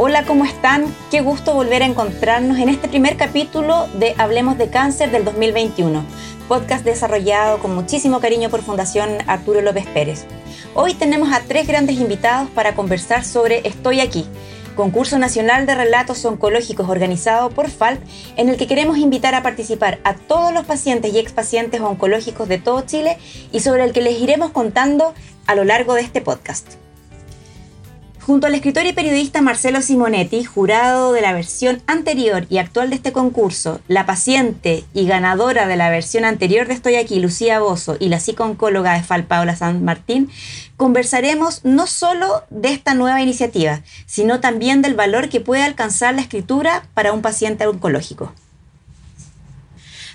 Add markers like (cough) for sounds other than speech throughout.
Hola, ¿cómo están? Qué gusto volver a encontrarnos en este primer capítulo de Hablemos de Cáncer del 2021, podcast desarrollado con muchísimo cariño por Fundación Arturo López Pérez. Hoy tenemos a tres grandes invitados para conversar sobre Estoy aquí, concurso nacional de relatos oncológicos organizado por FALP, en el que queremos invitar a participar a todos los pacientes y expacientes oncológicos de todo Chile y sobre el que les iremos contando a lo largo de este podcast. Junto al escritor y periodista Marcelo Simonetti, jurado de la versión anterior y actual de este concurso, la paciente y ganadora de la versión anterior de Estoy aquí, Lucía Bozo, y la psico-oncóloga de Fal Paola San Martín, conversaremos no solo de esta nueva iniciativa, sino también del valor que puede alcanzar la escritura para un paciente oncológico.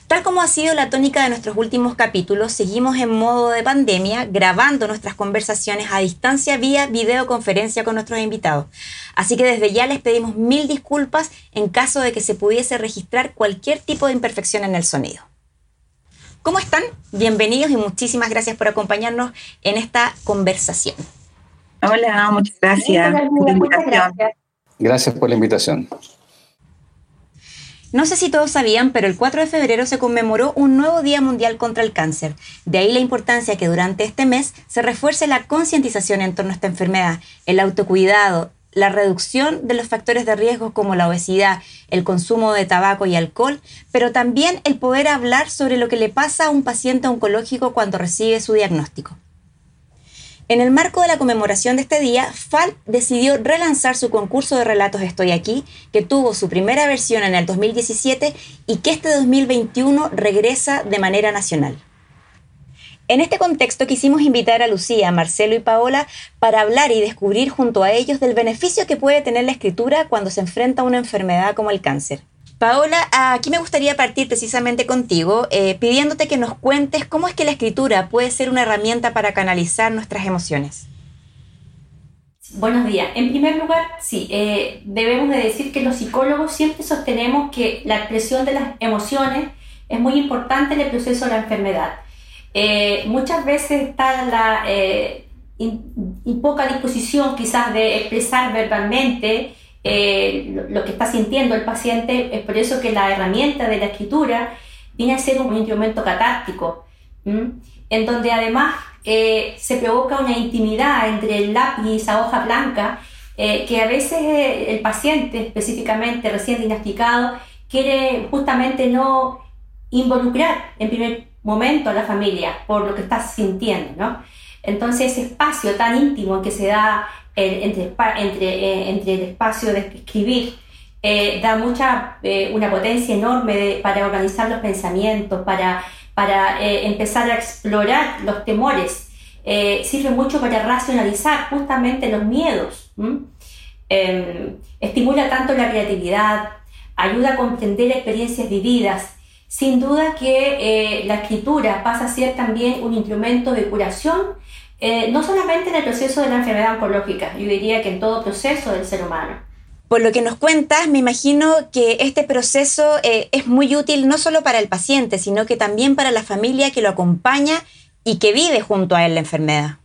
Tal como ha sido la tónica de nuestros últimos capítulos, seguimos en modo de pandemia grabando nuestras conversaciones a distancia vía videoconferencia con nuestros invitados. Así que desde ya les pedimos mil disculpas en caso de que se pudiese registrar cualquier tipo de imperfección en el sonido. ¿Cómo están? Bienvenidos y muchísimas gracias por acompañarnos en esta conversación. Hola, muchas gracias. Muchas gracias. Gracias por la invitación. No sé si todos sabían, pero el 4 de febrero se conmemoró un nuevo Día Mundial contra el Cáncer. De ahí la importancia que durante este mes se refuerce la concientización en torno a esta enfermedad, el autocuidado, la reducción de los factores de riesgo como la obesidad, el consumo de tabaco y alcohol, pero también el poder hablar sobre lo que le pasa a un paciente oncológico cuando recibe su diagnóstico. En el marco de la conmemoración de este día, FAL decidió relanzar su concurso de relatos Estoy aquí, que tuvo su primera versión en el 2017 y que este 2021 regresa de manera nacional. En este contexto quisimos invitar a Lucía, Marcelo y Paola para hablar y descubrir junto a ellos del beneficio que puede tener la escritura cuando se enfrenta a una enfermedad como el cáncer. Paola, aquí me gustaría partir precisamente contigo, eh, pidiéndote que nos cuentes cómo es que la escritura puede ser una herramienta para canalizar nuestras emociones. Buenos días. En primer lugar, sí, eh, debemos de decir que los psicólogos siempre sostenemos que la expresión de las emociones es muy importante en el proceso de la enfermedad. Eh, muchas veces está la poca disposición quizás de expresar verbalmente eh, lo, que está sintiendo el paciente. Es por eso que la herramienta de la escritura viene a ser un instrumento catártico, en donde además eh, se provoca una intimidad entre el lápiz y esa hoja blanca, eh, que a veces el paciente, específicamente recién diagnosticado, quiere justamente no involucrar en primer momento a la familia por lo que está sintiendo. Entonces ese espacio tan íntimo que se da entre, entre, entre el espacio de escribir, eh, da mucha, eh, una potencia enorme para organizar los pensamientos, para, para eh, empezar a explorar los temores. sirve mucho para racionalizar justamente los miedos. Em, estimula tanto la creatividad, ayuda a comprender experiencias vividas. Sin duda que la escritura pasa a ser también un instrumento de curación eh, no solamente en el proceso de la enfermedad oncológica, yo diría que en todo proceso del ser humano. Por lo que nos cuentas, me imagino que este proceso eh, es muy útil no solo para el paciente, sino que también para la familia que lo acompaña y que vive junto a él la enfermedad.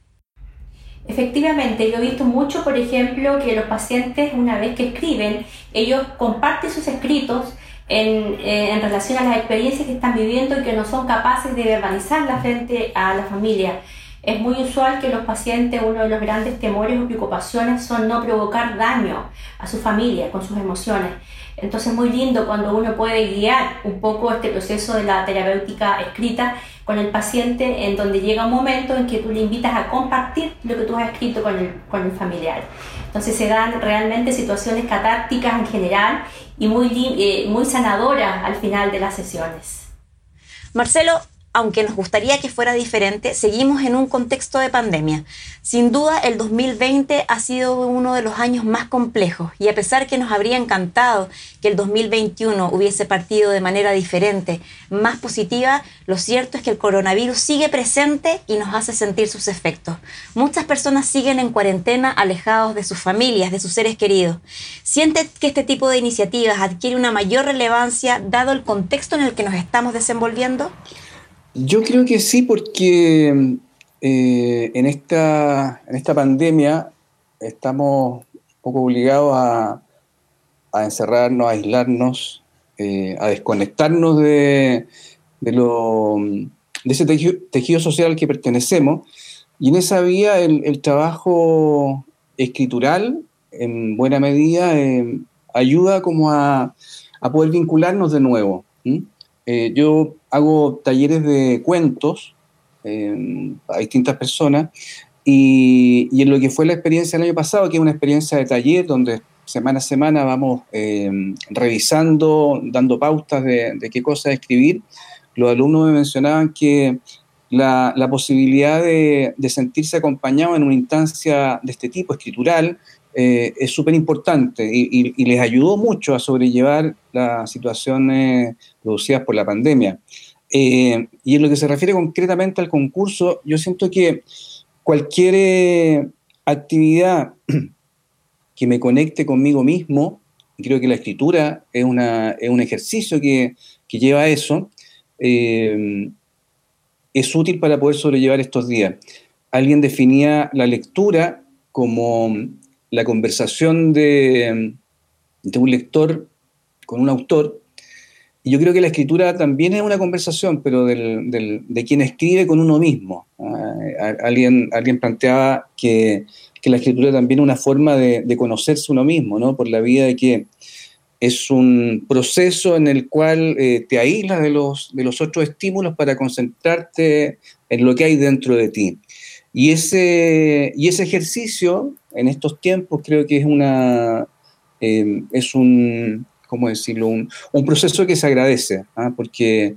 Efectivamente, yo he visto mucho, por ejemplo, que los pacientes una vez que escriben, ellos comparten sus escritos en, eh, en relación a las experiencias que están viviendo y que no son capaces de verbalizarlas frente a la familia. Es muy usual que los pacientes, uno de los grandes temores o preocupaciones son no provocar daño a su familia con sus emociones. Entonces es muy lindo cuando uno puede guiar un poco este proceso de la terapéutica escrita con el paciente en donde llega un momento en que tú le invitas a compartir lo que tú has escrito con el, con el familiar. Entonces se dan realmente situaciones catárticas en general y muy, eh, muy sanadoras al final de las sesiones. Marcelo, aunque nos gustaría que fuera diferente, seguimos en un contexto de pandemia. Sin duda, el 2020 ha sido uno de los años más complejos y a pesar que nos habría encantado que el 2021 hubiese partido de manera diferente, más positiva, lo cierto es que el coronavirus sigue presente y nos hace sentir sus efectos. Muchas personas siguen en cuarentena alejados de sus familias, de sus seres queridos. ¿Siente que este tipo de iniciativas adquiere una mayor relevancia dado el contexto en el que nos estamos desenvolviendo? Yo creo que sí, porque eh, en, esta, en esta pandemia estamos un poco obligados a, encerrarnos, a aislarnos, eh, a desconectarnos de, de, lo, de ese tejido, social al que pertenecemos. Y en esa vía el, trabajo escritural, en buena medida, eh, ayuda como a, a, poder vincularnos de nuevo. Eh, yo hago talleres de cuentos a distintas personas y, en lo que fue la experiencia del año pasado, que es una experiencia de taller donde semana a semana vamos eh, revisando, dando pautas de, qué cosas escribir. Los alumnos me mencionaban que la, posibilidad de, sentirse acompañado en una instancia de este tipo, escritural, eh, es súper importante y, les ayudó mucho a sobrellevar las situaciones producidas por la pandemia. Eh, y en lo que se refiere concretamente al concurso, yo siento que cualquier actividad (clears throat) que me conecte conmigo mismo, creo que la escritura es, una, es un ejercicio que, que lleva a eso, eh, es útil para poder sobrellevar estos días. Alguien definía la lectura como la conversación de, de un lector con un autor, y yo creo que la escritura también es una conversación, pero del, de quien escribe con uno mismo. Ah, alguien, alguien planteaba que que la escritura también es una forma de, conocerse uno mismo, ¿no? Por la vida de que es un proceso en el cual eh, te aíslas de los, de los otros estímulos para concentrarte en lo que hay dentro de ti. Y ese, y ese ejercicio, en estos tiempos, creo que es una, eh, es un, ¿cómo decirlo? Un, proceso que se agradece, ¿ah? porque,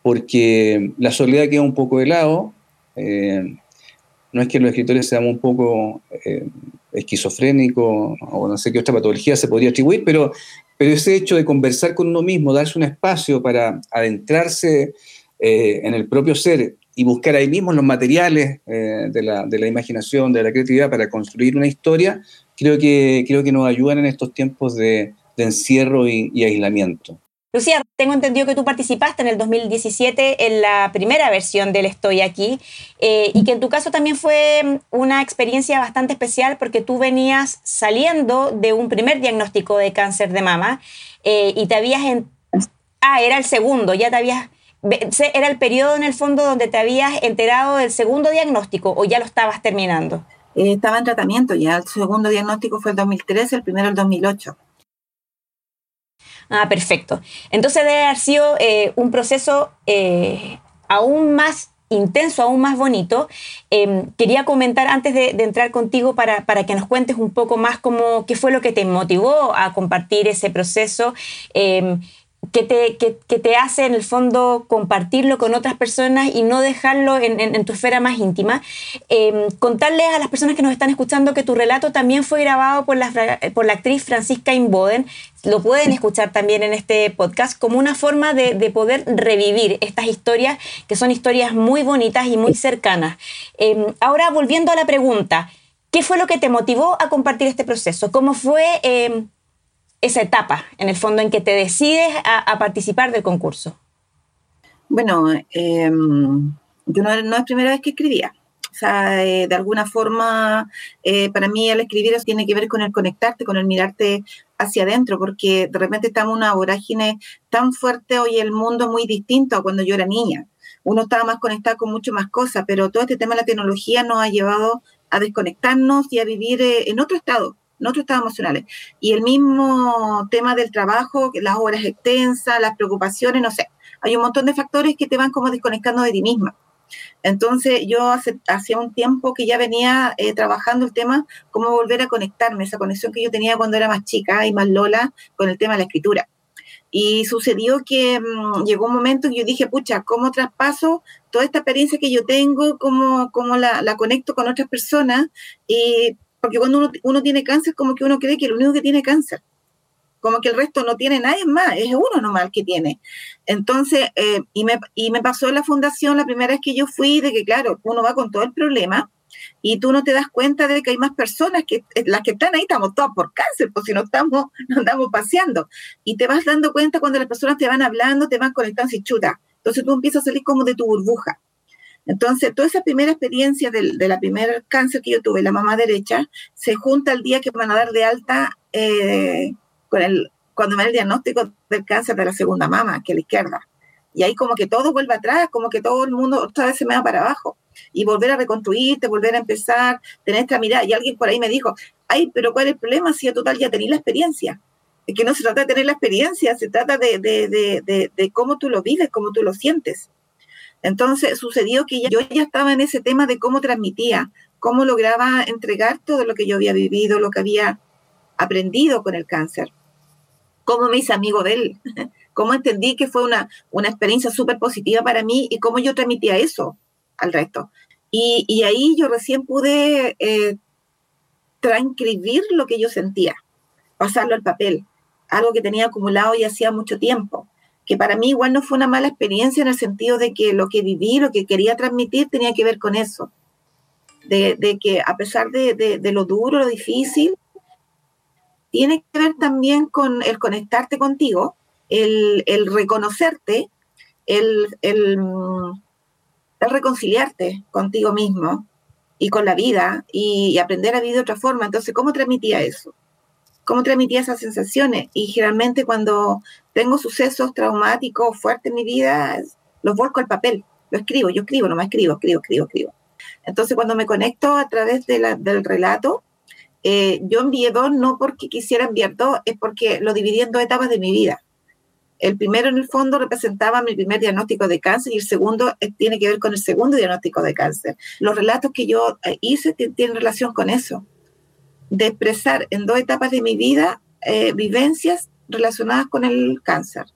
porque la soledad queda un poco de lado, eh, no es que los escritores seamos un poco eh, esquizofrénicos o no sé qué otra patología se podría atribuir, pero, pero ese hecho de conversar con uno mismo, darse un espacio para adentrarse eh, en el propio ser y buscar ahí mismo los materiales eh, de, la, imaginación, de la creatividad para construir una historia, creo que, creo que nos ayudan en estos tiempos de, encierro y aislamiento. Lucía, tengo entendido que tú participaste en el 2017 en la primera versión del Estoy aquí eh, y que en tu caso también fue una experiencia bastante especial porque tú venías saliendo de un primer diagnóstico de cáncer de mama eh, y te habías... Ah, era el segundo, ya te habías... ¿Era el periodo en el fondo donde te habías enterado del segundo diagnóstico o ya lo estabas terminando? Eh, estaba en tratamiento ya, el segundo diagnóstico fue el 2013, el primero el 2008. Ah, perfecto. Entonces debe haber sido eh, un proceso eh, aún más intenso, aún más bonito. Em, quería comentar antes de, entrar contigo para, que nos cuentes un poco más cómo, qué fue lo que te motivó a compartir ese proceso. Em, que te, que, te, hace en el fondo compartirlo con otras personas y no dejarlo en, tu esfera más íntima. Em, contarles a las personas que nos están escuchando que tu relato también fue grabado por la, por la actriz Francisca Inboden. Lo pueden escuchar también en este podcast como una forma de, poder revivir estas historias que son historias muy bonitas y muy cercanas. Em, ahora, volviendo a la pregunta, ¿qué fue lo que te motivó a compartir este proceso? ¿Cómo fue em, esa etapa, en el fondo, en que te decides a, participar del concurso? Bueno, em, yo no, es la primera vez que escribía. O sea, eh, de alguna forma, eh, para mí el escribir tiene que ver con el conectarte, con el mirarte hacia adentro, porque de repente estamos en una vorágine tan fuerte hoy el mundo muy distinto a cuando yo era niña. Uno estaba más conectado con mucho más cosas, pero todo este tema de la tecnología nos ha llevado a desconectarnos y a vivir eh, en otro estado en otros estados emocionales. Y el mismo tema del trabajo, las horas extensas, las preocupaciones, no sé, hay un montón de factores que te van como desconectando de ti misma. Entonces yo hace, un tiempo que ya venía eh, trabajando el tema, cómo volver a conectarme, esa conexión que yo tenía cuando era más chica y más lola con el tema de la escritura. Y sucedió que mm, llegó un momento que yo dije, pucha, ¿cómo traspaso toda esta experiencia que yo tengo, cómo, cómo la, la, conecto con otras personas? Y porque cuando uno, tiene cáncer, como que uno cree que el único que tiene cáncer, como que el resto no tiene nadie más, es uno nomás el que tiene. Entonces, eh, y, me, y me pasó en la fundación la primera vez que yo fui, de que claro, uno va con todo el problema, y tú no te das cuenta de que hay más personas que eh, las que están ahí estamos todas por cáncer, pues si no estamos, (laughs) no andamos paseando. Y te vas dando cuenta cuando las personas te van hablando, te van conectando y chuta. Entonces tú empiezas a salir como de tu burbuja. Entonces, toda esa primera experiencia de, la primer cáncer que yo tuve, la mamá derecha, se junta el día que van a dar de alta eh, con el, cuando me da el diagnóstico del cáncer de la segunda mama, que es la izquierda. Y ahí como que todo vuelve atrás, como que todo el mundo otra vez se me va para abajo. Y volver a reconstruirte, volver a empezar, tener esta mirada. Y alguien por ahí me dijo, ay, pero ¿cuál es el problema si a total ya tenéis la experiencia? Es que no se trata de tener la experiencia, se trata de, de, de, de, cómo tú lo vives, cómo tú lo sientes. Entonces sucedió que yo ya estaba en ese tema de cómo transmitía, cómo lograba entregar todo lo que yo había vivido, lo que había aprendido con el cáncer, cómo me hice amigo de él, (laughs) cómo entendí que fue una, experiencia súper positiva para mí y cómo yo transmitía eso al resto. Y, y ahí yo recién pude eh, transcribir lo que yo sentía, pasarlo al papel, algo que tenía acumulado y hacía mucho tiempo, que para mí igual no fue una mala experiencia en el sentido de que lo que viví, lo que quería transmitir tenía que ver con eso, de, de que a pesar de, de, lo duro, lo difícil, tiene que ver también con el conectarte contigo, el, el reconocerte, el, el, el, reconciliarte contigo mismo y con la vida y, y, aprender a vivir de otra forma. Entonces, ¿cómo transmitía eso? ¿Cómo transmitía esas sensaciones? Y generalmente cuando tengo sucesos traumáticos fuertes en mi vida, los volco al papel, lo escribo, yo escribo, no me escribo, escribo, escribo, escribo. Entonces, cuando me conecto a través de la, del relato, eh, yo envié dos no porque quisiera enviar dos, es porque lo dividí en dos etapas de mi vida. El primero, en el fondo, representaba mi primer diagnóstico de cáncer y el segundo eh, tiene que ver con el segundo diagnóstico de cáncer. Los relatos que yo eh, hice tienen relación con eso, de expresar en dos etapas de mi vida eh, vivencias relacionadas con el cáncer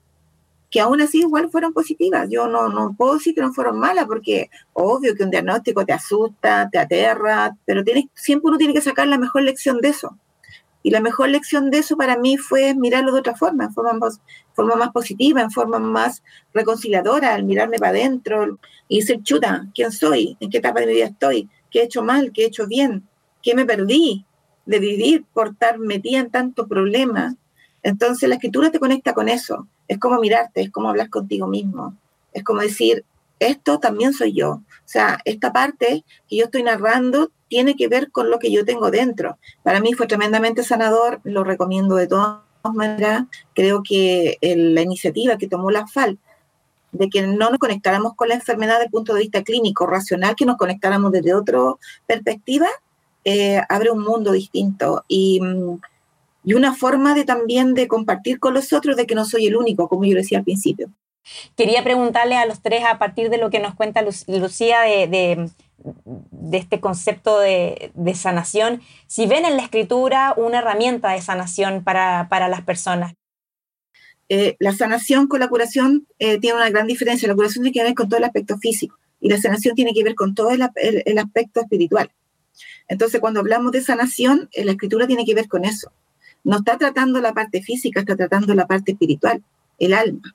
que aún así igual fueron positivas. Yo no, no puedo decir que no fueron malas, porque obvio que un diagnóstico te asusta, te aterra, pero tienes, siempre uno tiene que sacar la mejor lección de eso. Y la mejor lección de eso para mí fue mirarlo de otra forma, en forma más, positiva, en forma más reconciliadora, al mirarme para adentro y decir, chuta, ¿quién soy? ¿En qué etapa de mi vida estoy? ¿Qué he hecho mal? ¿Qué he hecho bien? ¿Qué me perdí de vivir por estar metida en tantos problemas? Entonces la escritura te conecta con eso es como mirarte, es como hablar contigo mismo, es como decir, esto también soy yo. O sea, esta parte que yo estoy narrando tiene que ver con lo que yo tengo dentro. Para mí fue tremendamente sanador, lo recomiendo de todas maneras. Creo que la iniciativa que tomó la FAL de que no nos conectáramos con la enfermedad desde el punto de vista clínico, racional, que nos conectáramos desde otra perspectiva, eh, abre un mundo distinto. Y mm, y una forma de también de compartir con los otros de que no soy el único, como yo decía al principio. Quería preguntarle a los tres, a partir de lo que nos cuenta Lucía de, de, de este concepto de, de, sanación, si ven en la escritura una herramienta de sanación para, para las personas. Eh, la sanación con la curación eh, tiene una gran diferencia. La curación tiene que ver con todo el aspecto físico y la sanación tiene que ver con todo el, el, el aspecto espiritual. Entonces, cuando hablamos de sanación, eh, la escritura tiene que ver con eso no está tratando la parte física, está tratando la parte espiritual, el alma.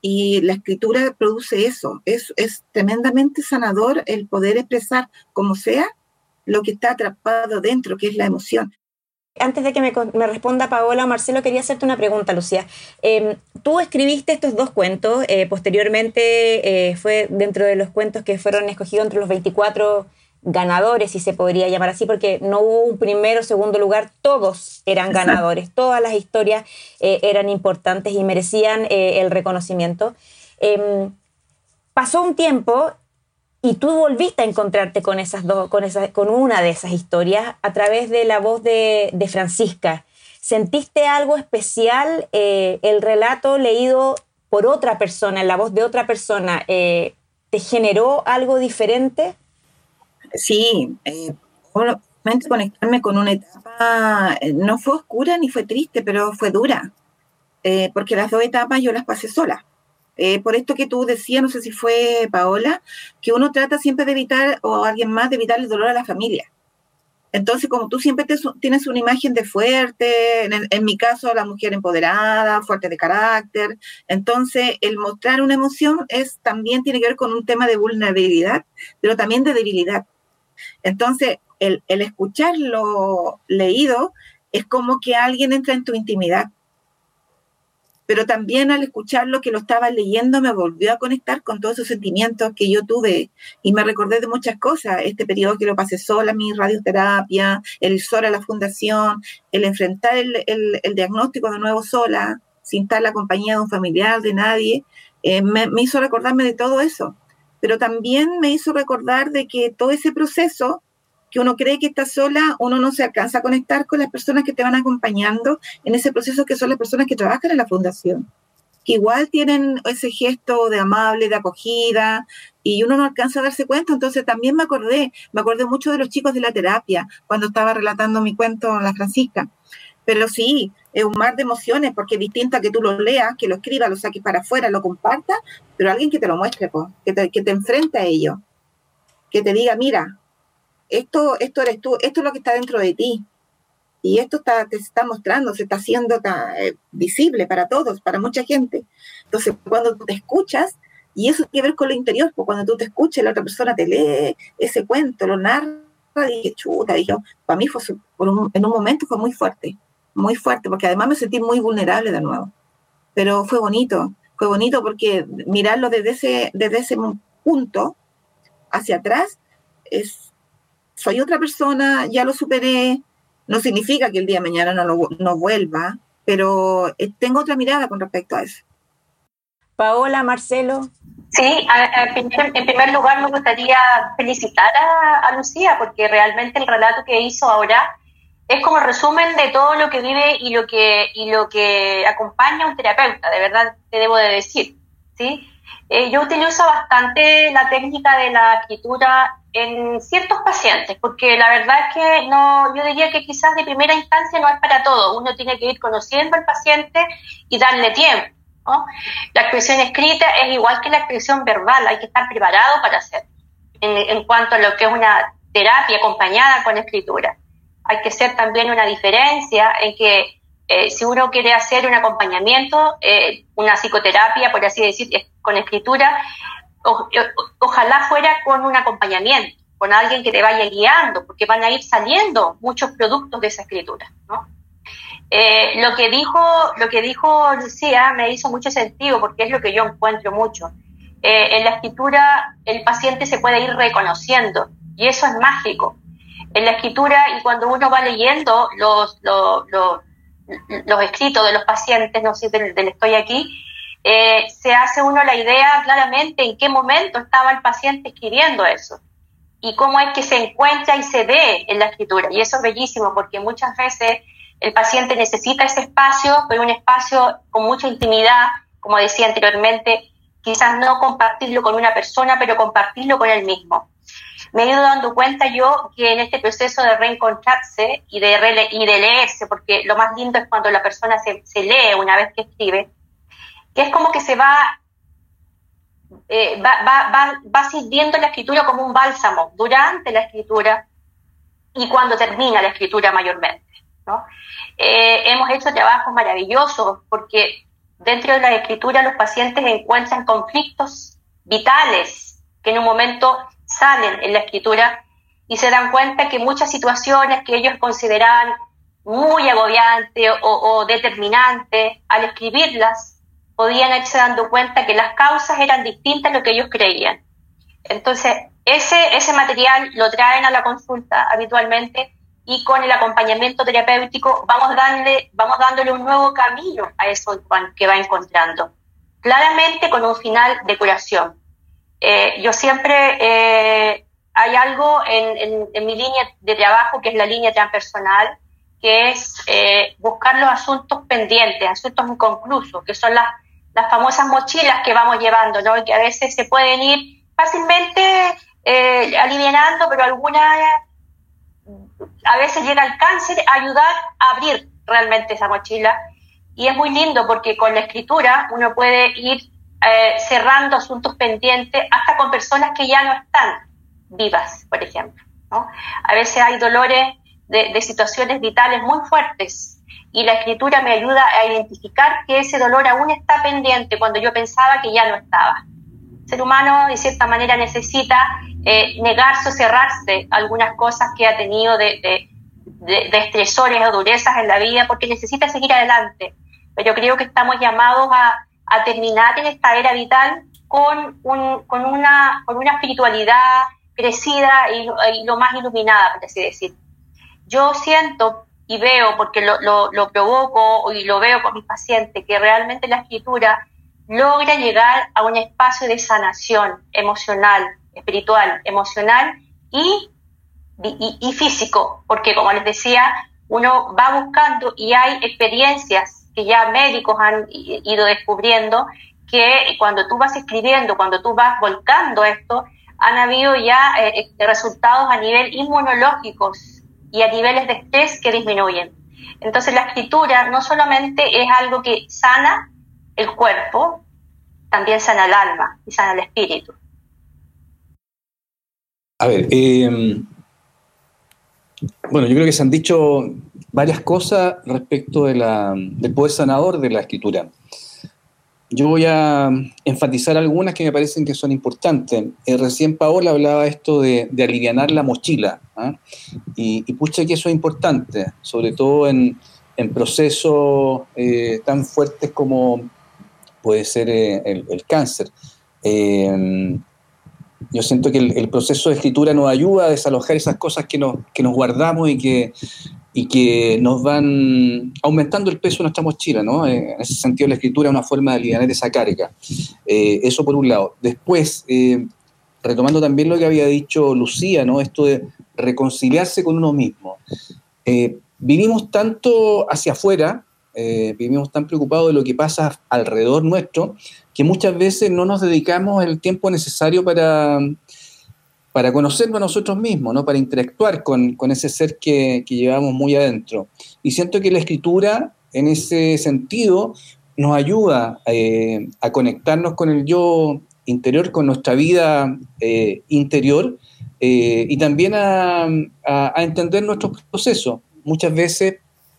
Y la escritura produce eso. Es, es tremendamente sanador el poder expresar como sea lo que está atrapado dentro, que es la emoción. Antes de que me, me, responda Paola o Marcelo, quería hacerte una pregunta, Lucía. Eh, tú escribiste estos dos cuentos, eh, posteriormente eh, fue dentro de los cuentos que fueron escogidos entre los 24 ganadores, si se podría llamar así, porque no hubo un primero o segundo lugar, todos eran ganadores, todas las historias eh, eran importantes y merecían eh, el reconocimiento. Eh, pasó un tiempo y tú volviste a encontrarte con, esas dos, con, con una de esas historias a través de la voz de, de Francisca. ¿Sentiste algo especial? Eh, el relato leído por otra persona, en la voz de otra persona, ¿te generó algo diferente? Sí, eh, conectarme con una etapa, eh, no fue oscura ni fue triste, pero fue dura, eh, porque las dos etapas yo las pasé sola. Eh, por esto que tú decías, no sé si fue Paola, que uno trata siempre de evitar, o alguien más, de evitar el dolor a la familia. Entonces, como tú siempre te, tienes una imagen de fuerte, en, en, mi caso, la mujer empoderada, fuerte de carácter, entonces el mostrar una emoción es también tiene que ver con un tema de vulnerabilidad, pero también de debilidad. Entonces, el, el escuchar lo leído es como que alguien entra en tu intimidad. pero también al escuchar lo que lo estaba leyendo me volvió a conectar con todos esos sentimientos que yo tuve. Y me recordé de muchas cosas, este periodo que lo pasé sola, mi radioterapia, el sola a la fundación, el enfrentar el, diagnóstico de nuevo sola, sin estar la compañía de un familiar, de nadie, eh, me hizo recordarme de todo eso, pero también me hizo recordar de que todo ese proceso que uno cree que está sola, uno no se alcanza a conectar con las personas que te van acompañando en ese proceso, que son las personas que trabajan en la fundación, que igual tienen ese gesto de amable, de acogida, y uno no alcanza a darse cuenta. Entonces también me acordé, me acordé mucho de los chicos de la terapia cuando estaba relatando mi cuento a la Francisca. Pero sí, es un mar de emociones, porque es distinto a que tú lo leas, que lo escribas, lo saques para afuera, lo compartas, pero alguien que te lo muestre, que, te, que te enfrente a ello, que te diga, mira, esto, esto eres tú, esto es lo que está dentro de ti. Y esto está, te está mostrando, se está haciendo eh, visible para todos, para mucha gente. Entonces, cuando tú te escuchas, y eso tiene que ver con lo interior, porque cuando tú te escuchas, la otra persona te lee ese cuento, lo narra, dije, chuta, dije, para mí fue, en un momento fue muy fuerte, muy fuerte, porque además me sentí muy vulnerable de nuevo. Pero fue bonito, fue bonito porque mirarlo desde ese, desde ese punto hacia atrás es, soy otra persona, ya lo superé, no significa que el día de mañana no, no vuelva, pero eh, tengo otra mirada con respecto a eso. Paola, Marcelo. Sí, en primer lugar me gustaría felicitar a, Lucía porque realmente el relato que hizo ahora es como resumen de todo lo que vive y lo que y lo que acompaña a un terapeuta, de verdad te debo de decir, ¿sí? Eh, yo utilizo bastante la técnica de la escritura en ciertos pacientes, porque la verdad es que no, yo diría que quizás de primera instancia no es para todo. Uno tiene que ir conociendo al paciente y darle tiempo. La expresión escrita es igual que la expresión verbal, hay que estar preparado para hacer. En, cuanto a lo que es una terapia acompañada con escritura, hay que hacer también una diferencia en que eh, si uno quiere hacer un acompañamiento, eh, una psicoterapia, por así decir, con escritura, ojalá fuera con un acompañamiento, con alguien que te vaya guiando, porque van a ir saliendo muchos productos de esa escritura. Eh, lo que dijo lo que dijo Lucía me hizo mucho sentido porque es lo que yo encuentro mucho en la escritura el paciente se puede ir reconociendo y eso es mágico en la escritura y cuando uno va leyendo los los, escritos de los pacientes no sé del estoy aquí eh, se hace uno la idea claramente en qué momento estaba el paciente escribiendo eso y cómo es que se encuentra y se ve en la escritura. Y eso es bellísimo porque muchas veces el paciente necesita ese espacio, pero un espacio con mucha intimidad, como decía anteriormente, quizás no compartirlo con una persona, pero compartirlo con él mismo. Me he ido dando cuenta yo que en este proceso de reencontrarse y de, y de leerse, porque lo más lindo es cuando la persona se, se lee una vez que escribe, que es como que se va, eh, va, va, va, va sirviendo la escritura como un bálsamo durante la escritura y cuando termina la escritura mayormente. ¿no? Eh, hemos hecho trabajos maravillosos porque dentro de la escritura los pacientes encuentran conflictos vitales que en un momento salen en la escritura y se dan cuenta que muchas situaciones que ellos consideraban muy agobiantes o, o determinantes, al escribirlas, podían irse dando cuenta que las causas eran distintas a lo que ellos creían. Entonces, ese, ese material lo traen a la consulta habitualmente y con el acompañamiento terapéutico vamos, darle, vamos dándole un nuevo camino a eso que va encontrando. Claramente con un final de curación. Eh, yo siempre, eh, hay algo en, en, mi línea de trabajo que es la línea transpersonal, que es eh, buscar los asuntos pendientes, asuntos inconclusos, que son las las famosas mochilas que vamos llevando, ¿no? Que a veces se pueden ir fácilmente eh, aliviando, pero algunas, a veces llega el cáncer ayudar a abrir realmente esa mochila. Y es muy lindo porque con la escritura uno puede ir eh, cerrando asuntos pendientes hasta con personas que ya no están vivas, por ejemplo. ¿no? A veces hay dolores de, de situaciones vitales muy fuertes y la escritura me ayuda a identificar que ese dolor aún está pendiente cuando yo pensaba que ya no estaba. El ser humano, de cierta manera, necesita eh, negarse o cerrarse algunas cosas que ha tenido de, de, estresores o durezas en la vida porque necesita seguir adelante. pero creo que estamos llamados a, a terminar en esta era vital con, un, con, una, con una espiritualidad crecida y, y, lo más iluminada, por así decir. Yo siento y veo, porque lo, lo, lo provoco y lo veo con mis pacientes, que realmente la escritura logra llegar a un espacio de sanación emocional, espiritual, emocional y, y, y, físico, porque como les decía, uno va buscando y hay experiencias que ya médicos han ido descubriendo que cuando tú vas escribiendo, cuando tú vas volcando esto, han habido ya eh, eh resultados a nivel inmunológicos y a niveles de estrés que disminuyen. Entonces la escritura no solamente es algo que sana el cuerpo, también sana el alma y sana el espíritu. A ver, eh, bueno, yo creo que se han dicho varias cosas respecto del poder sanador de la escritura. Yo voy a enfatizar algunas que me parecen que son importantes. Eh, recién Paola hablaba esto de, de aliviar la mochila. ¿ah? Y, pucha que eso es importante, sobre todo en, procesos eh, tan fuertes como puede ser eh, el, cáncer. Yo siento que el, el, proceso de escritura nos ayuda a desalojar esas cosas que nos, que nos guardamos y que, y que nos van aumentando el peso de nuestra mochila, ¿no? Eh, en ese sentido, la escritura es una forma de aliviar esa carga. Eh, eso por un lado. Después, eh, retomando también lo que había dicho Lucía, ¿no? Esto de reconciliarse con uno mismo. Vivimos tanto hacia afuera, vivimos tan preocupados de lo que pasa alrededor nuestro, que muchas veces no nos dedicamos el tiempo necesario para para conocernos a nosotros mismos, ¿no? para interactuar con, con ese ser que, que, llevamos muy adentro. Y siento que la escritura, en ese sentido, nos ayuda eh, a conectarnos con el yo interior, con nuestra vida eh, interior eh, y también a, a, entender nuestros procesos. Muchas veces,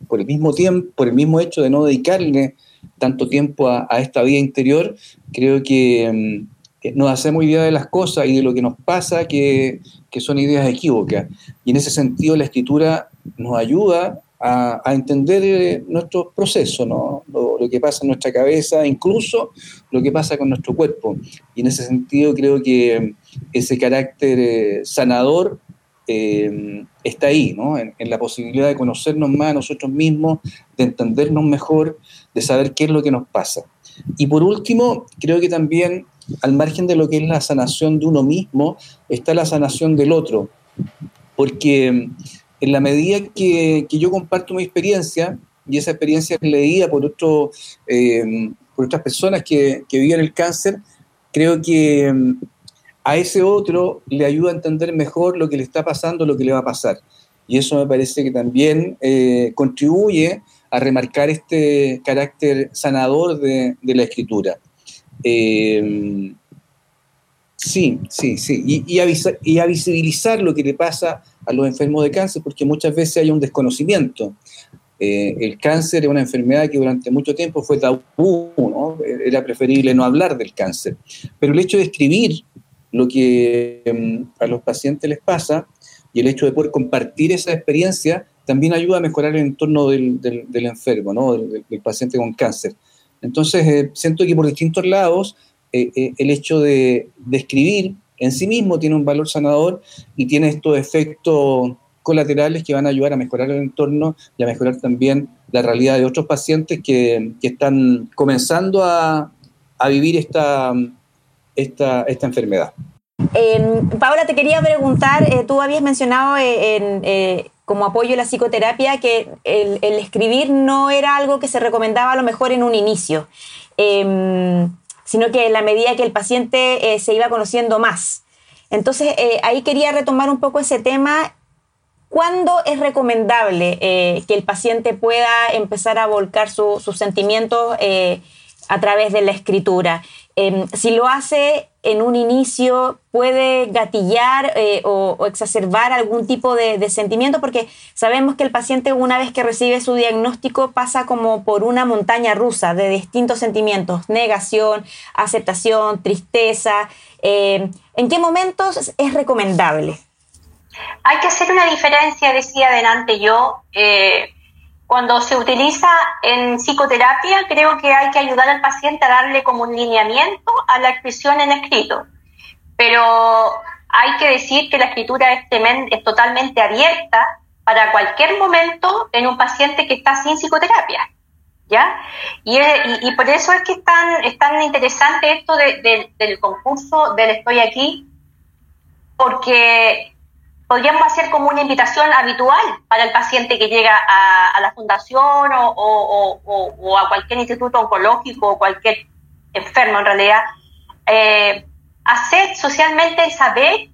por el mismo tiempo, por el mismo hecho de no dedicarle tanto tiempo a, a esta vida interior, creo que mm, nos hacemos idea de las cosas y de lo que nos pasa que, que son ideas equívocas. Y en ese sentido la escritura nos ayuda a, entender eh, nuestro proceso, ¿no? Lo, lo, que pasa en nuestra cabeza, incluso lo que pasa con nuestro cuerpo. Y en ese sentido creo que ese carácter eh, sanador eh, está ahí, ¿no? En, en, la posibilidad de conocernos más a nosotros mismos, de entendernos mejor, de saber qué es lo que nos pasa. Y por último, creo que también al margen de lo que es la sanación de uno mismo, está la sanación del otro. Porque en la medida que, que yo comparto mi experiencia, y esa experiencia es leída por, otro, eh, por otras personas que, que viven el cáncer, creo que a ese otro le ayuda a entender mejor lo que le está pasando, lo que le va a pasar. Y eso me parece que también eh, contribuye a remarcar este carácter sanador de, de la escritura. Eh, sí, sí, sí. Y, avisa, y, a visibilizar lo que le pasa a los enfermos de cáncer, porque muchas veces hay un desconocimiento. Eh, el cáncer es una enfermedad que durante mucho tiempo fue tabú, ¿no? era preferible no hablar del cáncer. Pero el hecho de escribir lo que um, a los pacientes les pasa y el hecho de poder compartir esa experiencia también ayuda a mejorar el entorno del, enfermo, ¿no? del paciente con cáncer. Entonces, eh, siento que por distintos lados eh, eh, el hecho de, de, escribir en sí mismo tiene un valor sanador y tiene estos efectos colaterales que van a ayudar a mejorar el entorno y a mejorar también la realidad de otros pacientes que, están comenzando a, vivir esta, esta, esta enfermedad. Eh, Paula, te quería preguntar, tú habías mencionado en, como apoyo a la psicoterapia que el, escribir no era algo que se recomendaba a lo mejor en un inicio, eh, sino que en la medida que el paciente eh, se iba conociendo más. Entonces, eh, ahí quería retomar un poco ese tema. ¿Cuándo es recomendable eh, que el paciente pueda empezar a volcar su, sus sentimientos a través de la escritura? si lo hace en un inicio puede gatillar eh, o, exacerbar algún tipo de, de, sentimiento, porque sabemos que el paciente una vez que recibe su diagnóstico pasa como por una montaña rusa de distintos sentimientos, negación, aceptación, tristeza. Eh, ¿En qué momentos es recomendable? Hay que hacer una diferencia, decía adelante yo, eh, cuando se utiliza en psicoterapia, creo que hay que ayudar al paciente a darle como un lineamiento a la expresión en escrito. Pero hay que decir que la escritura es, es totalmente abierta para cualquier momento en un paciente que está sin psicoterapia. ¿Ya? Y, y, por eso es que es tan, es tan interesante esto del concurso del Estoy aquí, porque podríamos hacer como una invitación habitual para el paciente que llega a, la fundación o, a cualquier instituto oncológico o cualquier enfermo en realidad, eh, hacer socialmente saber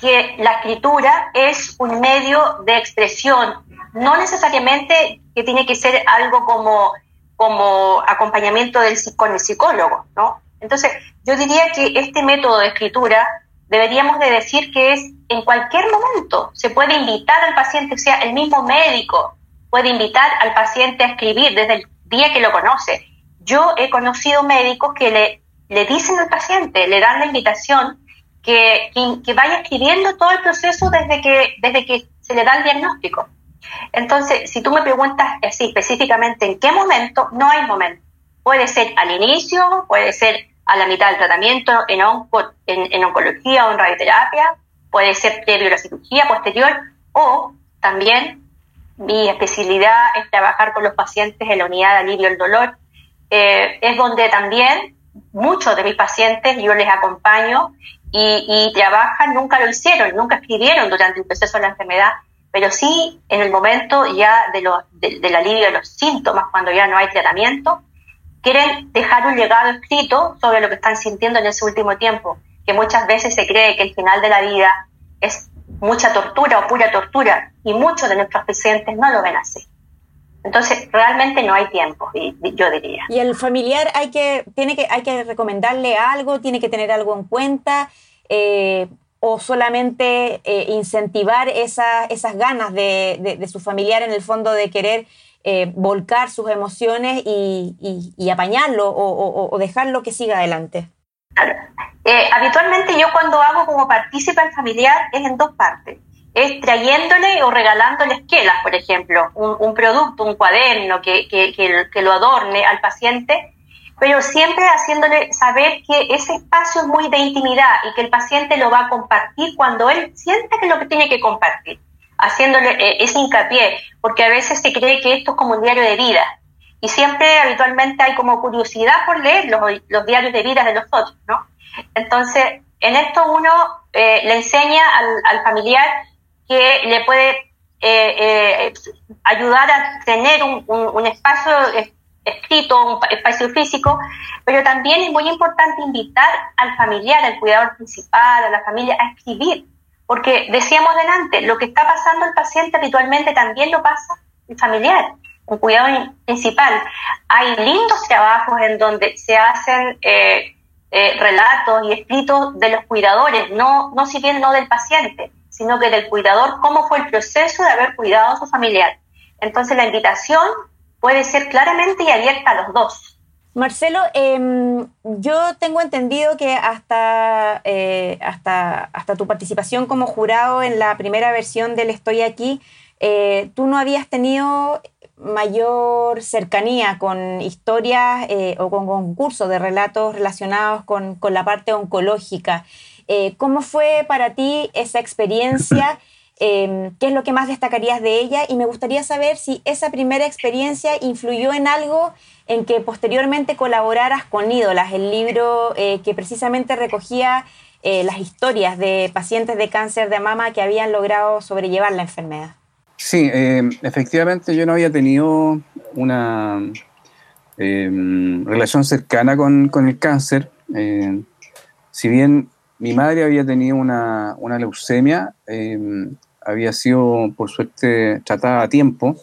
que la escritura es un medio de expresión, no necesariamente que tiene que ser algo como, como acompañamiento del, con el psicólogo, ¿no? Entonces, yo diría que este método de escritura deberíamos de decir que es en cualquier momento. Se puede invitar al paciente, o sea, el mismo médico puede invitar al paciente a escribir desde el día que lo conoce. Yo he conocido médicos que le, le dicen al paciente, le dan la invitación que, que, vaya escribiendo todo el proceso desde que, desde que se le da el diagnóstico. Entonces, si tú me preguntas así específicamente en qué momento, no hay momento. Puede ser al inicio, puede ser a la mitad del tratamiento en, en, oncología o en radioterapia, puede ser previo a la cirugía, posterior, o también mi especialidad es trabajar con los pacientes en la unidad de alivio del dolor. Eh, es donde también muchos de mis pacientes yo les acompaño y, trabajan, nunca lo hicieron, nunca escribieron durante el proceso de la enfermedad, pero sí en el momento ya de lo, del alivio de los síntomas, cuando ya no hay tratamiento, quieren dejar un legado escrito sobre lo que están sintiendo en ese último tiempo, que muchas veces se cree que el final de la vida es mucha tortura o pura tortura, y muchos de nuestros pacientes no lo ven así. Entonces, realmente no hay tiempo, yo diría. Y el familiar hay que, tiene que, hay que recomendarle algo, tiene que tener algo en cuenta, eh, o solamente eh, incentivar esas ganas de, de, su familiar en el fondo de querer eh, volcar sus emociones y, apañarlo o, dejarlo que siga adelante? Eh, habitualmente yo cuando hago como partícipe familiar es en dos partes. Es trayéndole o regalándole esquelas, por ejemplo, un, producto, un cuaderno que, que, lo adorne al paciente, pero siempre haciéndole saber que ese espacio es muy de intimidad y que el paciente lo va a compartir cuando él sienta que lo que tiene que compartir haciéndole eh, ese hincapié, porque a veces se cree que esto es como un diario de vida. Y siempre, habitualmente, hay como curiosidad por leer los, diarios de vida de los otros, ¿no? Entonces, en esto uno eh, le enseña al, familiar que le puede eh, ayudar a tener un, un, espacio escrito, un espacio físico, pero también es muy importante invitar al familiar, al cuidador principal, a la familia, a escribir porque decíamos delante, lo que está pasando el paciente habitualmente también lo pasa el familiar, un cuidado principal. Hay lindos trabajos en donde se hacen eh, eh, relatos y escritos de los cuidadores, no, no si bien no del paciente, sino que del cuidador, cómo fue el proceso de haber cuidado a su familiar. Entonces la invitación puede ser claramente y abierta a los dos. Marcelo, em, yo tengo entendido que hasta, eh, hasta, hasta tu participación como jurado en la primera versión del Estoy aquí, eh, tú no habías tenido mayor cercanía con historias eh, o con concursos de relatos relacionados con, con la parte oncológica. ¿Cómo fue para ti esa experiencia? (laughs) Em, ¿Qué es lo que más destacarías de ella? Y me gustaría saber si esa primera experiencia influyó en algo en que posteriormente colaboraras con Ídolas, el libro eh, que precisamente recogía eh, las historias de pacientes de cáncer de mama que habían logrado sobrellevar la enfermedad. Sí, eh, efectivamente yo no había tenido una relación cercana con, el cáncer. si bien mi madre había tenido una, una leucemia, había sido por suerte tratada a tiempo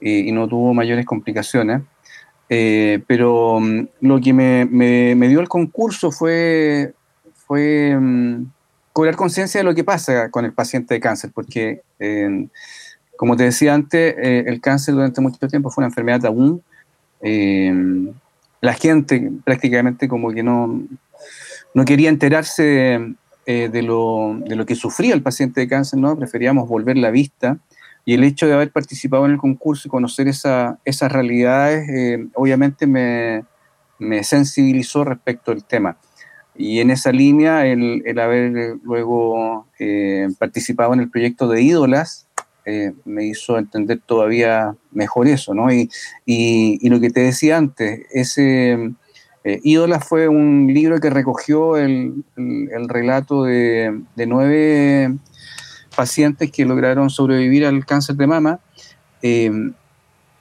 y no tuvo mayores complicaciones. Eh, pero mm, lo que me, dio el concurso fue, fue mm, cobrar conciencia de lo que pasa con el paciente de cáncer, porque, como te decía antes, eh, el cáncer durante mucho tiempo fue una enfermedad tabú. Eh, la gente prácticamente como que no, no quería enterarse de, lo, de, lo, que sufría el paciente de cáncer, ¿no? Preferíamos volver la vista y el hecho de haber participado en el concurso y conocer esa, esas realidades, eh, obviamente me, me, sensibilizó respecto al tema. Y en esa línea, el, el haber luego eh, participado en el proyecto de Ídolas, eh, me hizo entender todavía mejor eso, ¿no? Y, y, y lo que te decía antes, ese Ídolas fue un libro que recogió el, el, el relato de, de nueve pacientes que lograron sobrevivir al cáncer de mama. Eh,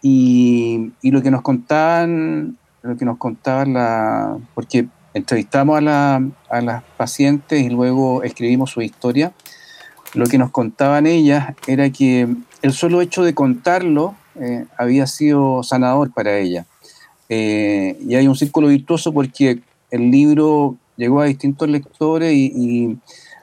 y, lo que nos contaban, lo que nos contaban la, porque entrevistamos a, a las pacientes y luego escribimos su historia, lo que nos contaban ellas era que el solo hecho de contarlo eh, había sido sanador para ellas. Eh, y hay un círculo virtuoso porque el libro llegó a distintos lectores y,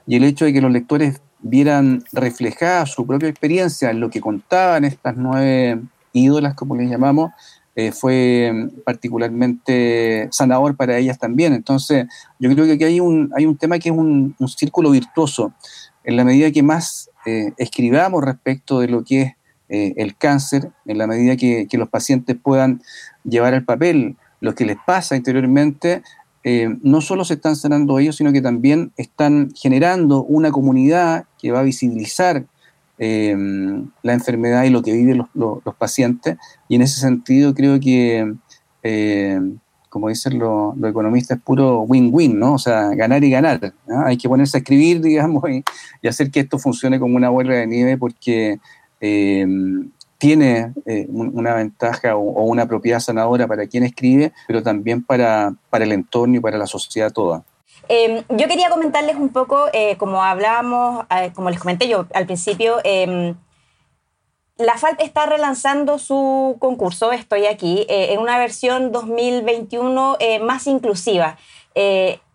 y el hecho de que los lectores vieran reflejada su propia experiencia en lo que contaban estas nueve ídolas, como les llamamos, eh, fue particularmente sanador para ellas también. Entonces, yo creo que aquí hay un, hay un tema que es un, círculo virtuoso. En la medida que más eh, escribamos respecto de lo que es eh, el cáncer, en la medida que, que, los pacientes puedan llevar al papel lo que les pasa interiormente, eh, no solo se están sanando ellos, sino que también están generando una comunidad que va a visibilizar eh, la enfermedad y lo que viven los, pacientes. Y en ese sentido creo que, eh, como dicen los, economistas, es puro win-win, ¿no? O sea, ganar y ganar. Hay que ponerse a escribir, (laughs) digamos, y, y, hacer que esto funcione como una bola de nieve porque tiene eh, una ventaja o, una propiedad sanadora para quien escribe, pero también para, para el entorno y para la sociedad toda. Em, yo quería comentarles un poco, eh, como hablábamos, eh, como les comenté yo al principio, em, la FALP está relanzando su concurso, estoy aquí, en una versión 2021 más inclusiva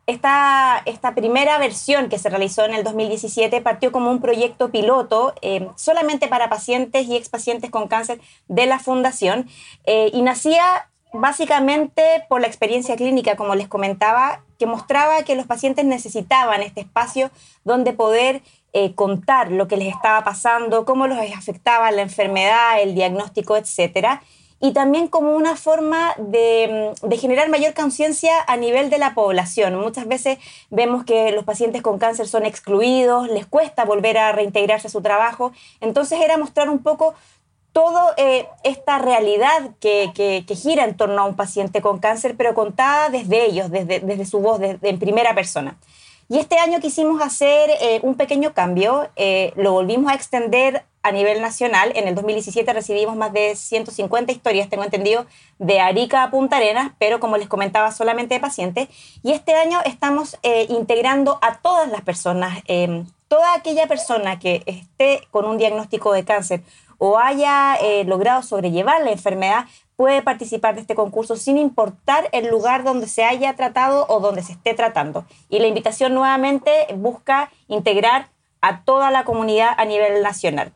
esta, esta, primera versión que se realizó en el 2017 partió como un proyecto piloto eh, solamente para pacientes y expacientes con cáncer de la fundación eh, y nacía básicamente por la experiencia clínica, como les comentaba, que mostraba que los pacientes necesitaban este espacio donde poder eh, contar lo que les estaba pasando, cómo los afectaba la enfermedad, el diagnóstico, etcétera y también como una forma de, generar mayor conciencia a nivel de la población. Muchas veces vemos que los pacientes con cáncer son excluidos, les cuesta volver a reintegrarse a su trabajo, entonces era mostrar un poco toda eh, esta realidad que, gira en torno a un paciente con cáncer, pero contada desde ellos, desde, desde su voz, en primera persona. Y este año quisimos hacer eh, un pequeño cambio, eh, lo volvimos a extender a nivel nacional. En el 2017 recibimos más de 150 historias, tengo entendido, de Arica a Punta Arenas, pero como les comentaba, solamente de pacientes. Y este año estamos eh, integrando a todas las personas, em, toda aquella persona que esté con un diagnóstico de cáncer o haya logrado sobrellevar la enfermedad, puede participar de este concurso sin importar el lugar donde se haya tratado o donde se esté tratando. Y la invitación nuevamente busca integrar a toda la comunidad a nivel nacional.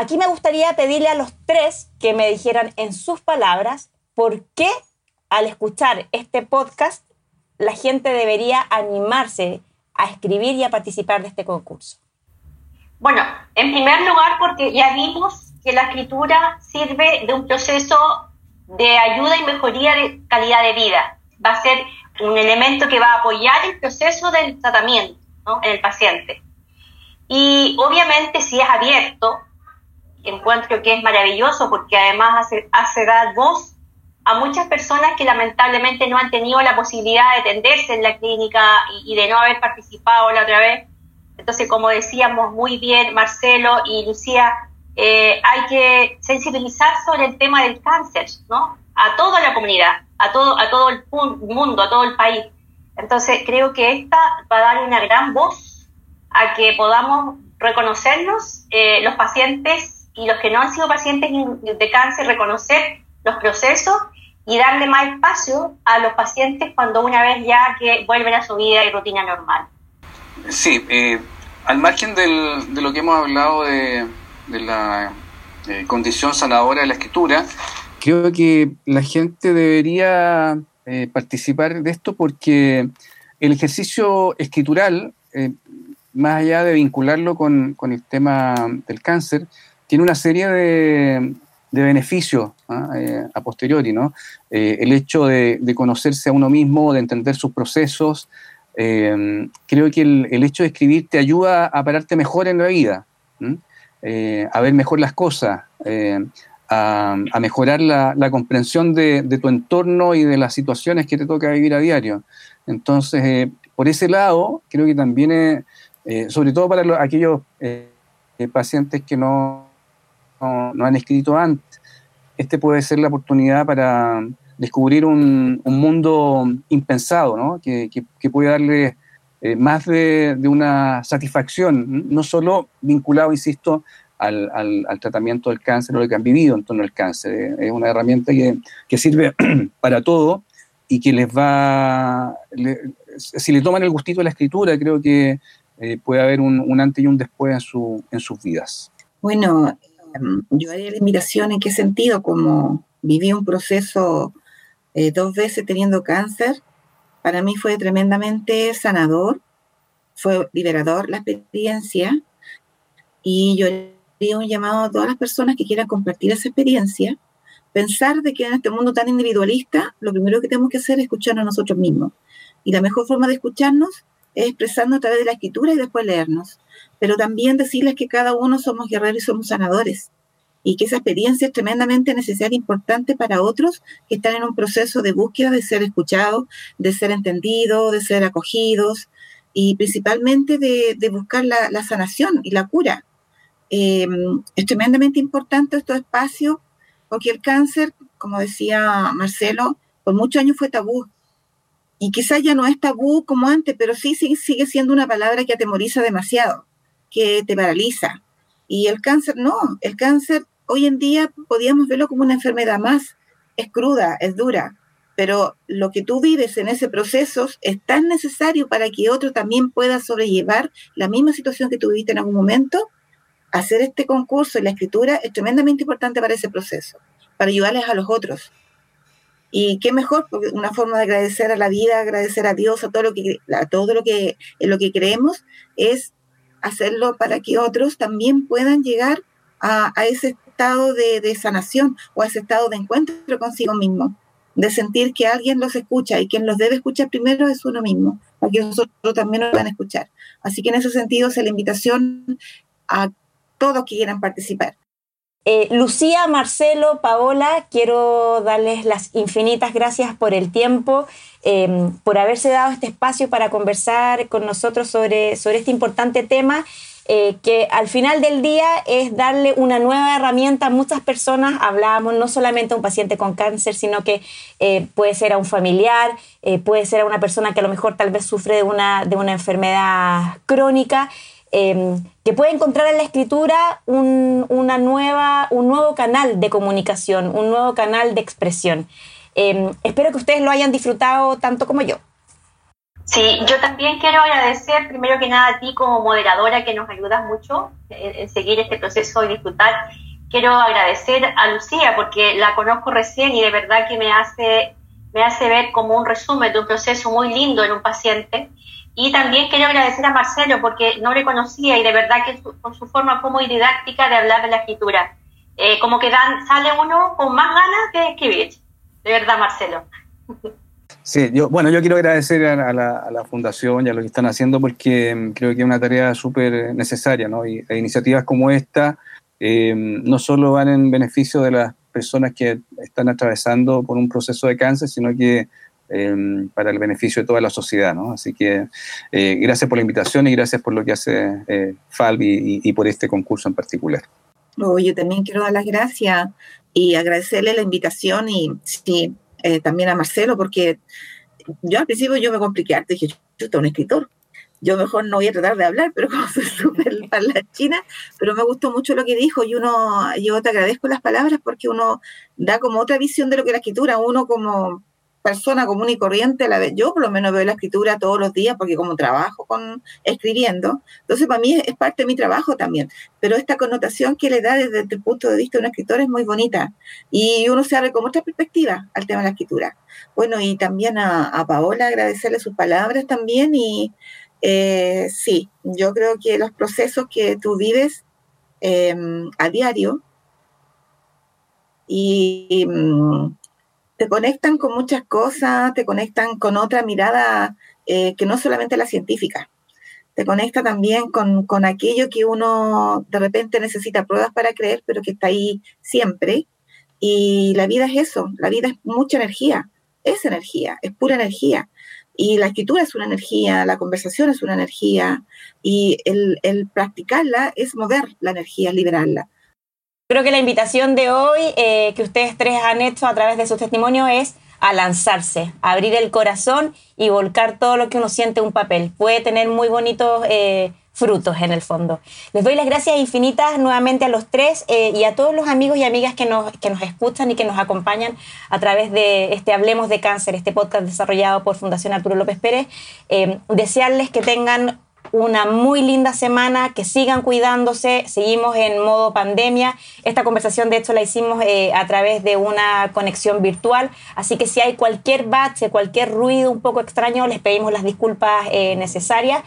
Aquí me gustaría pedirle a los tres que me dijeran en sus palabras por qué al escuchar este podcast la gente debería animarse a escribir y a participar de este concurso. Bueno, en primer lugar porque ya vimos que la escritura sirve de un proceso de ayuda y mejoría de calidad de vida. Va a ser un elemento que va a apoyar el proceso del tratamiento en el paciente. Y obviamente si es abierto, encuentro que es maravilloso porque además hace, hace dar voz a muchas personas que lamentablemente no han tenido la posibilidad de atenderse en la clínica y, de no haber participado la otra vez. Entonces, como decíamos muy bien Marcelo y Lucía, eh, hay que sensibilizar sobre el tema del cáncer, ¿no? A toda la comunidad, a todo, a todo el mundo, a todo el país. Entonces, creo que esta va a dar una gran voz a que podamos reconocernos, eh, los pacientes y los que no han sido pacientes de cáncer, reconocer los procesos y darle más espacio a los pacientes cuando una vez ya que vuelven a su vida y rutina normal. Sí, eh, al margen del, de lo que hemos hablado de de la eh, condición sanadora de la escritura, creo que la gente debería eh, participar de esto porque el ejercicio escritural, eh, más allá de vincularlo con, el tema del cáncer, tiene una serie de, beneficios ¿ah? a posteriori, ¿no? el hecho de, conocerse a uno mismo, de entender sus procesos, creo que el, hecho de escribir te ayuda a pararte mejor en la vida, a ver mejor las cosas, a, mejorar la, comprensión de, tu entorno y de las situaciones que te toca vivir a diario. Entonces, eh, por ese lado, creo que también, eh, sobre todo para aquellos eh, pacientes que no, no, han escrito antes, este puede ser la oportunidad para descubrir un, mundo impensado, ¿no? que, que, puede darle más de, de, una satisfacción, no solo vinculado, insisto, al, al, tratamiento del cáncer o lo que han vivido en torno al cáncer. Es una herramienta que, que sirve (clears throat) para todo y que les va, si le toman el gustito de la escritura, creo que eh, puede haber un, un, antes y un después en, su, en sus vidas. Bueno, yo haría la invitación en qué sentido, como viví un proceso eh, dos veces teniendo cáncer, para mí fue tremendamente sanador, fue liberador la experiencia y yo un llamado a todas las personas que quieran compartir esa experiencia, pensar de que en este mundo tan individualista, lo primero que tenemos que hacer es escucharnos a nosotros mismos. Y la mejor forma de escucharnos es expresando a través de la escritura y después leernos. Pero también decirles que cada uno somos guerreros y somos sanadores. Y que esa experiencia es tremendamente necesaria e importante para otros que están en un proceso de búsqueda de ser escuchados, de ser entendidos, de ser acogidos y principalmente de, buscar la sanación y la cura Em, es tremendamente importante estos espacios porque el cáncer, como decía Marcelo, por muchos años fue tabú. Y quizás ya no es tabú como antes, pero sí, sí sigue siendo una palabra que atemoriza demasiado, que te paraliza. Y el cáncer no, el cáncer hoy en día podríamos verlo como una enfermedad más. Es cruda, es dura, pero lo que tú vives en ese proceso es tan necesario para que otro también pueda sobrellevar la misma situación que tú viviste en algún momento hacer este concurso y la escritura es tremendamente importante para ese proceso, para ayudarles a los otros. Y qué mejor, porque una forma de agradecer a la vida, agradecer a Dios, a todo lo que, a todo lo que, lo que creemos, es hacerlo para que otros también puedan llegar a, ese estado de, sanación o a ese estado de encuentro consigo mismo, de sentir que alguien los escucha y quien los debe escuchar primero es uno mismo, para que nosotros también nos van a escuchar. Así que en ese sentido es la invitación a todos quieran participar. Eh, Lucía, Marcelo, Paola, quiero darles las infinitas gracias por el tiempo, em, por haberse dado este espacio para conversar con nosotros sobre, sobre este importante tema. Eh, que al final del día es darle una nueva herramienta a muchas personas. Hablábamos no solamente a un paciente con cáncer, sino que eh, puede ser a un familiar, puede ser a una persona que a lo mejor tal vez sufre de una, de una enfermedad crónica. Em, que puede encontrar en la escritura un, una nueva, un nuevo canal de comunicación, un nuevo canal de expresión. Em, espero que ustedes lo hayan disfrutado tanto como yo. Sí, yo también quiero agradecer primero que nada a ti como moderadora que nos ayudas mucho en, seguir este proceso y disfrutar. Quiero agradecer a Lucía porque la conozco recién y de verdad que me hace, me hace ver como un resumen de un proceso muy lindo en un paciente y también quiero agradecer a Marcelo porque no le conocía y de verdad que con su forma fue muy didáctica de hablar de la escritura. Eh, como que sale uno con más ganas de escribir. De verdad, Marcelo. Sí, yo, bueno, yo quiero agradecer a, la, Fundación y a lo que están haciendo porque mm, creo que es una tarea súper necesaria, ¿no? Y iniciativas como esta eh, no solo van en beneficio de las personas que están atravesando por un proceso de cáncer, sino que Em, para el beneficio de toda la sociedad. ¿no? Así que eh, gracias por la invitación y gracias por lo que hace eh, Falvi y, por este concurso en particular. yo también quiero dar las gracias y agradecerle la invitación y sí, eh, también a Marcelo, porque yo al principio yo me compliqué, dije, yo soy un escritor, yo mejor no voy a tratar de hablar, pero (laughs) como soy súper china, pero me gustó mucho lo que dijo y uno, yo te agradezco las palabras porque uno da como otra visión de lo que es la escritura, uno como persona común y corriente, la vez, yo por lo menos veo la escritura todos los días porque como trabajo con escribiendo, entonces para mí es, parte de mi trabajo también, pero esta connotación que le da desde el punto de vista de un escritor es muy bonita y uno se abre con otra perspectiva al tema de la escritura. Bueno, y también a, Paola agradecerle sus palabras también y eh, sí, yo creo que los procesos que tú vives em, a diario y, mm, te conectan con muchas cosas, te conectan con otra mirada eh, que no solamente la científica, te conecta también con, con, aquello que uno de repente necesita pruebas para creer, pero que está ahí siempre. Y la vida es eso, la vida es mucha energía, es energía, es pura energía. Y la escritura es una energía, la conversación es una energía, y el, el practicarla es mover la energía, liberarla. Creo que la invitación de hoy eh, que ustedes tres han hecho a través de su testimonio es a lanzarse, a abrir el corazón y volcar todo lo que uno siente en un papel. Puede tener muy bonitos eh, frutos en el fondo. Les doy las gracias infinitas nuevamente a los tres eh, y a todos los amigos y amigas que nos, que nos escuchan y que nos acompañan a través de este Hablemos de Cáncer, este podcast desarrollado por Fundación Arturo López Pérez. desearles que tengan una muy linda semana, que sigan cuidándose, seguimos en modo pandemia. Esta conversación de hecho la hicimos eh, a través de una conexión virtual, así que si hay cualquier bache, cualquier ruido un poco extraño, les pedimos las disculpas eh, necesarias.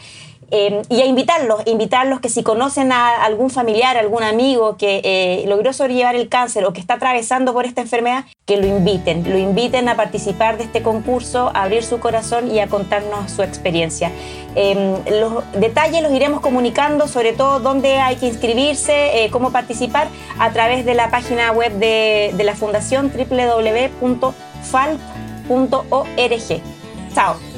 Em, y a invitarlos, invitarlos que si conocen a algún familiar, algún amigo que eh, logró sobrellevar el cáncer o que está atravesando por esta enfermedad, que lo inviten, lo inviten a participar de este concurso, a abrir su corazón y a contarnos su experiencia. Em, los detalles los iremos comunicando, sobre todo dónde hay que inscribirse, eh, cómo participar, a través de la página web de, de la Fundación www.falp.org. Chao.